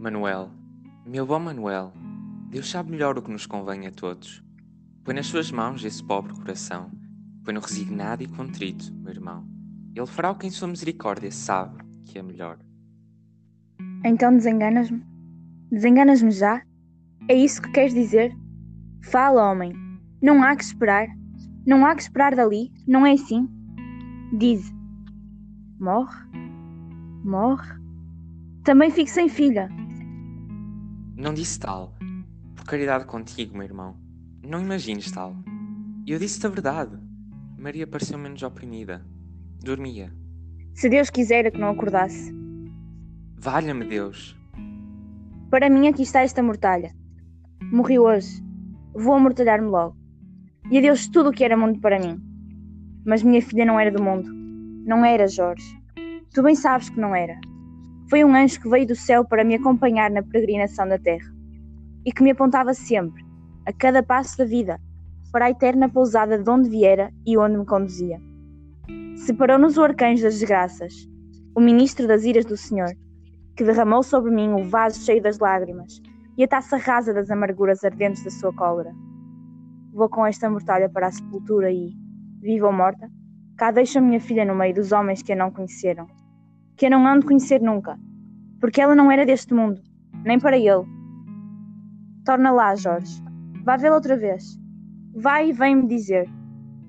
Manuel, meu bom Manuel, Deus sabe melhor o que nos convém a todos. Põe nas suas mãos esse pobre coração, põe-no resignado e contrito, meu irmão. Ele fará o que em sua misericórdia sabe que é melhor. Então desenganas-me? Desenganas-me já? É isso que queres dizer? Fala, homem. Não há que esperar. Não há que esperar dali, não é assim? Diz. Morre? Morre? Também fico sem filha. Não disse tal. Por caridade contigo, meu irmão. Não imagines tal. Eu disse-te a verdade. Maria pareceu menos oprimida. Dormia. Se Deus quisera que não acordasse. Valha-me Deus. Para mim aqui está esta mortalha. Morri hoje. Vou amortalhar-me logo. E adeus tudo o que era mundo para mim. Mas minha filha não era do mundo. Não era, Jorge. Tu bem sabes que não era. Foi um anjo que veio do céu para me acompanhar na peregrinação da terra e que me apontava sempre, a cada passo da vida, para a eterna pousada de onde viera e onde me conduzia. Separou-nos o arcanjo das desgraças, o ministro das iras do Senhor, que derramou sobre mim o vaso cheio das lágrimas e a taça rasa das amarguras ardentes da sua cólera. Vou com esta mortalha para a sepultura e, viva ou morta, cá deixo a minha filha no meio dos homens que a não conheceram que eu não ando conhecer nunca, porque ela não era deste mundo, nem para ele. Torna lá, Jorge. Vá vê-la outra vez. Vai e vem-me dizer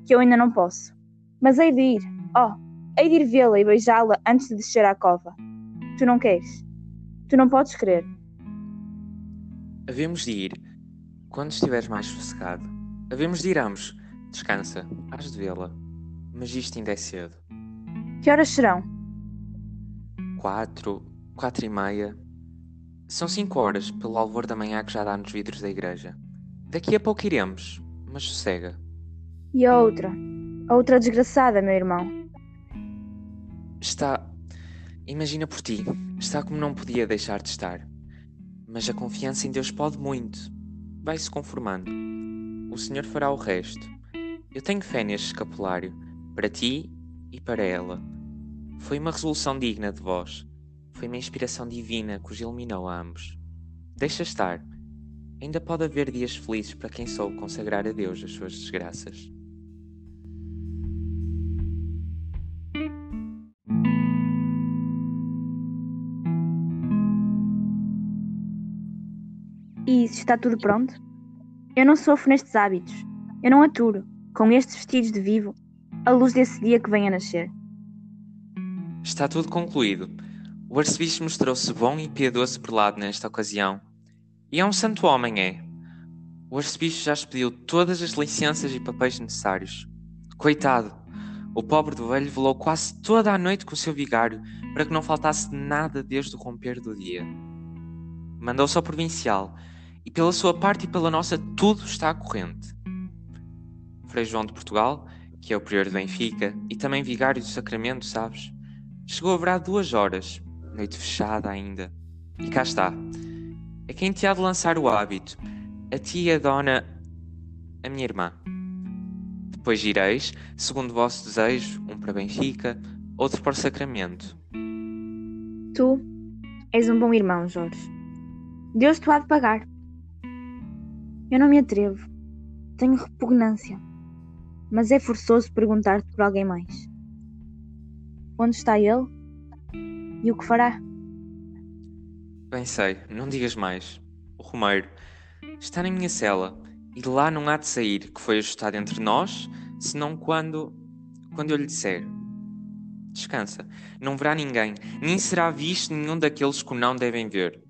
que eu ainda não posso. Mas hei de ir, oh, hei de ir vê-la e beijá-la antes de descer à cova. Tu não queres. Tu não podes querer. Havemos de ir quando estiveres mais sossegado. Havemos de ir ambos. Descansa, hás de vê-la. Mas isto ainda é cedo. Que horas serão? Quatro, quatro e meia. São cinco horas pelo alvor da manhã que já dá nos vidros da igreja. Daqui a pouco iremos, mas sossega. E a outra? A outra desgraçada, meu irmão? Está. Imagina por ti. Está como não podia deixar de estar. Mas a confiança em Deus pode muito. Vai-se conformando. O Senhor fará o resto. Eu tenho fé neste escapulário, para ti e para ela. Foi uma resolução digna de vós. Foi uma inspiração divina que os iluminou a ambos. Deixa estar. Ainda pode haver dias felizes para quem soube consagrar a Deus as suas desgraças. E isso está tudo pronto? Eu não sofro nestes hábitos. Eu não aturo, com estes vestidos de vivo, a luz desse dia que vem a nascer. Está tudo concluído. O arcebispo mostrou-se bom e piedoso por lado nesta ocasião. E é um santo homem, é. O arcebispo já expediu todas as licenças e papéis necessários. Coitado! O pobre do velho velou quase toda a noite com o seu vigário para que não faltasse nada desde o romper do dia. Mandou-se ao provincial e pela sua parte e pela nossa tudo está corrente. Frei João de Portugal, que é o prior de Benfica e também vigário do Sacramento, sabes? Chegou a haverá duas horas, noite fechada ainda. E cá está. É quem te há de lançar o hábito. A tia dona. a minha irmã. Depois ireis, segundo o vosso desejo, um para Benfica, outro para o Sacramento. Tu és um bom irmão, Jorge. Deus te há de pagar. Eu não me atrevo. Tenho repugnância. Mas é forçoso perguntar-te por alguém mais. Onde está ele? E o que fará? Bem sei, não digas mais. O Romeiro está na minha cela e lá não há de sair, que foi ajustado entre nós, senão quando. quando eu lhe disser. Descansa, não verá ninguém, nem será visto nenhum daqueles que o não devem ver.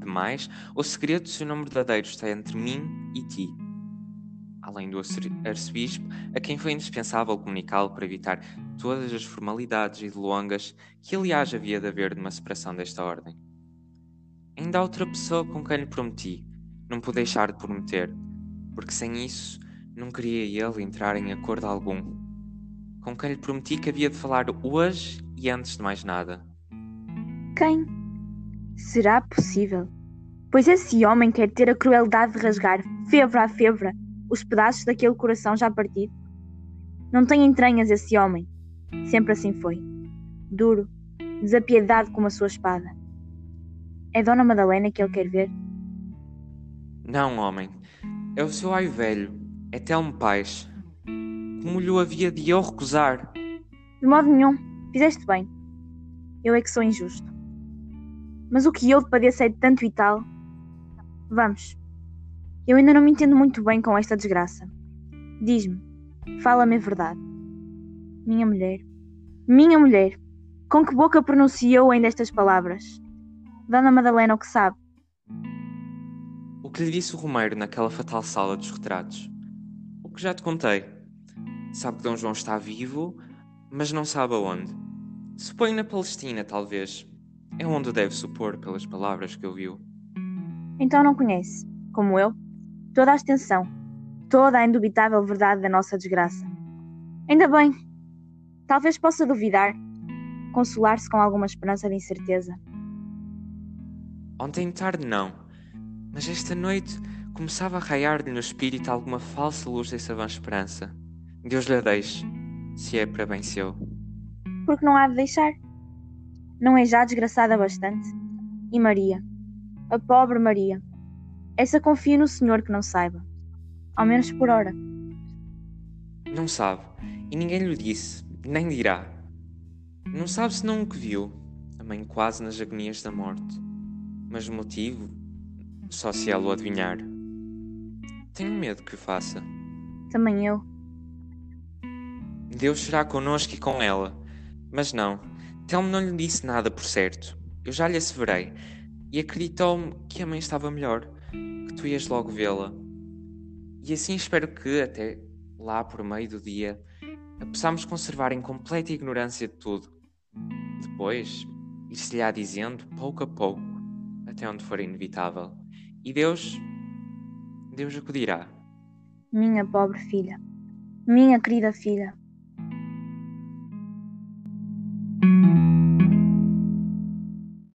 Demais, o segredo do seu nome verdadeiro está entre mim e ti além do arcebispo, a quem foi indispensável comunicá-lo para evitar todas as formalidades e delongas que, aliás, havia de haver numa separação desta ordem. Ainda há outra pessoa com quem lhe prometi, não pude deixar de prometer, porque sem isso não queria ele entrar em acordo algum. Com quem lhe prometi que havia de falar hoje e antes de mais nada. Quem? Será possível? Pois esse homem quer ter a crueldade de rasgar, febra a febra, os pedaços daquele coração já partido? Não tem entranhas esse homem. Sempre assim foi. Duro, desapiedado como a sua espada. É Dona Madalena que ele quer ver? Não, homem. É o seu ai velho. É Telmo Pais. Como lhe havia de eu recusar? De modo nenhum. Fizeste bem. Eu é que sou injusto. Mas o que eu te padeço é de tanto e tal. Vamos. Eu ainda não me entendo muito bem com esta desgraça. Diz-me, fala-me a verdade. Minha mulher, minha mulher, com que boca pronunciou ainda estas palavras? Dona Madalena o que sabe. O que lhe disse o Romeiro naquela fatal sala dos retratos? O que já te contei. Sabe que Dom João está vivo, mas não sabe aonde. Suponho na Palestina, talvez. É onde deve supor pelas palavras que ouviu. Então não conhece, como eu, toda a extensão, toda a indubitável verdade da nossa desgraça. Ainda bem. Talvez possa duvidar, consolar-se com alguma esperança de incerteza. Ontem tarde não, mas esta noite começava a raiar-lhe no espírito alguma falsa luz dessa vã esperança. Deus lhe a deixe, se é para bem seu. Porque não há de deixar. Não é já desgraçada bastante? E Maria, a pobre Maria, essa confia no Senhor que não saiba, ao menos por hora. Não sabe, e ninguém lhe disse, nem dirá. Não sabe senão o que viu, a mãe quase nas agonias da morte. Mas o motivo, só se ela o adivinhar. Tenho medo que o faça. Também eu. Deus será connosco e com ela. Mas não, Telmo não lhe disse nada por certo. Eu já lhe asseverei. E acreditou-me que a mãe estava melhor, que tu ias logo vê-la. E assim espero que, até lá por meio do dia, possamos conservar em completa ignorância de tudo. Depois, ir-se-lhe-á dizendo, pouco a pouco, até onde for inevitável. E Deus, Deus acudirá. Minha pobre filha, minha querida filha,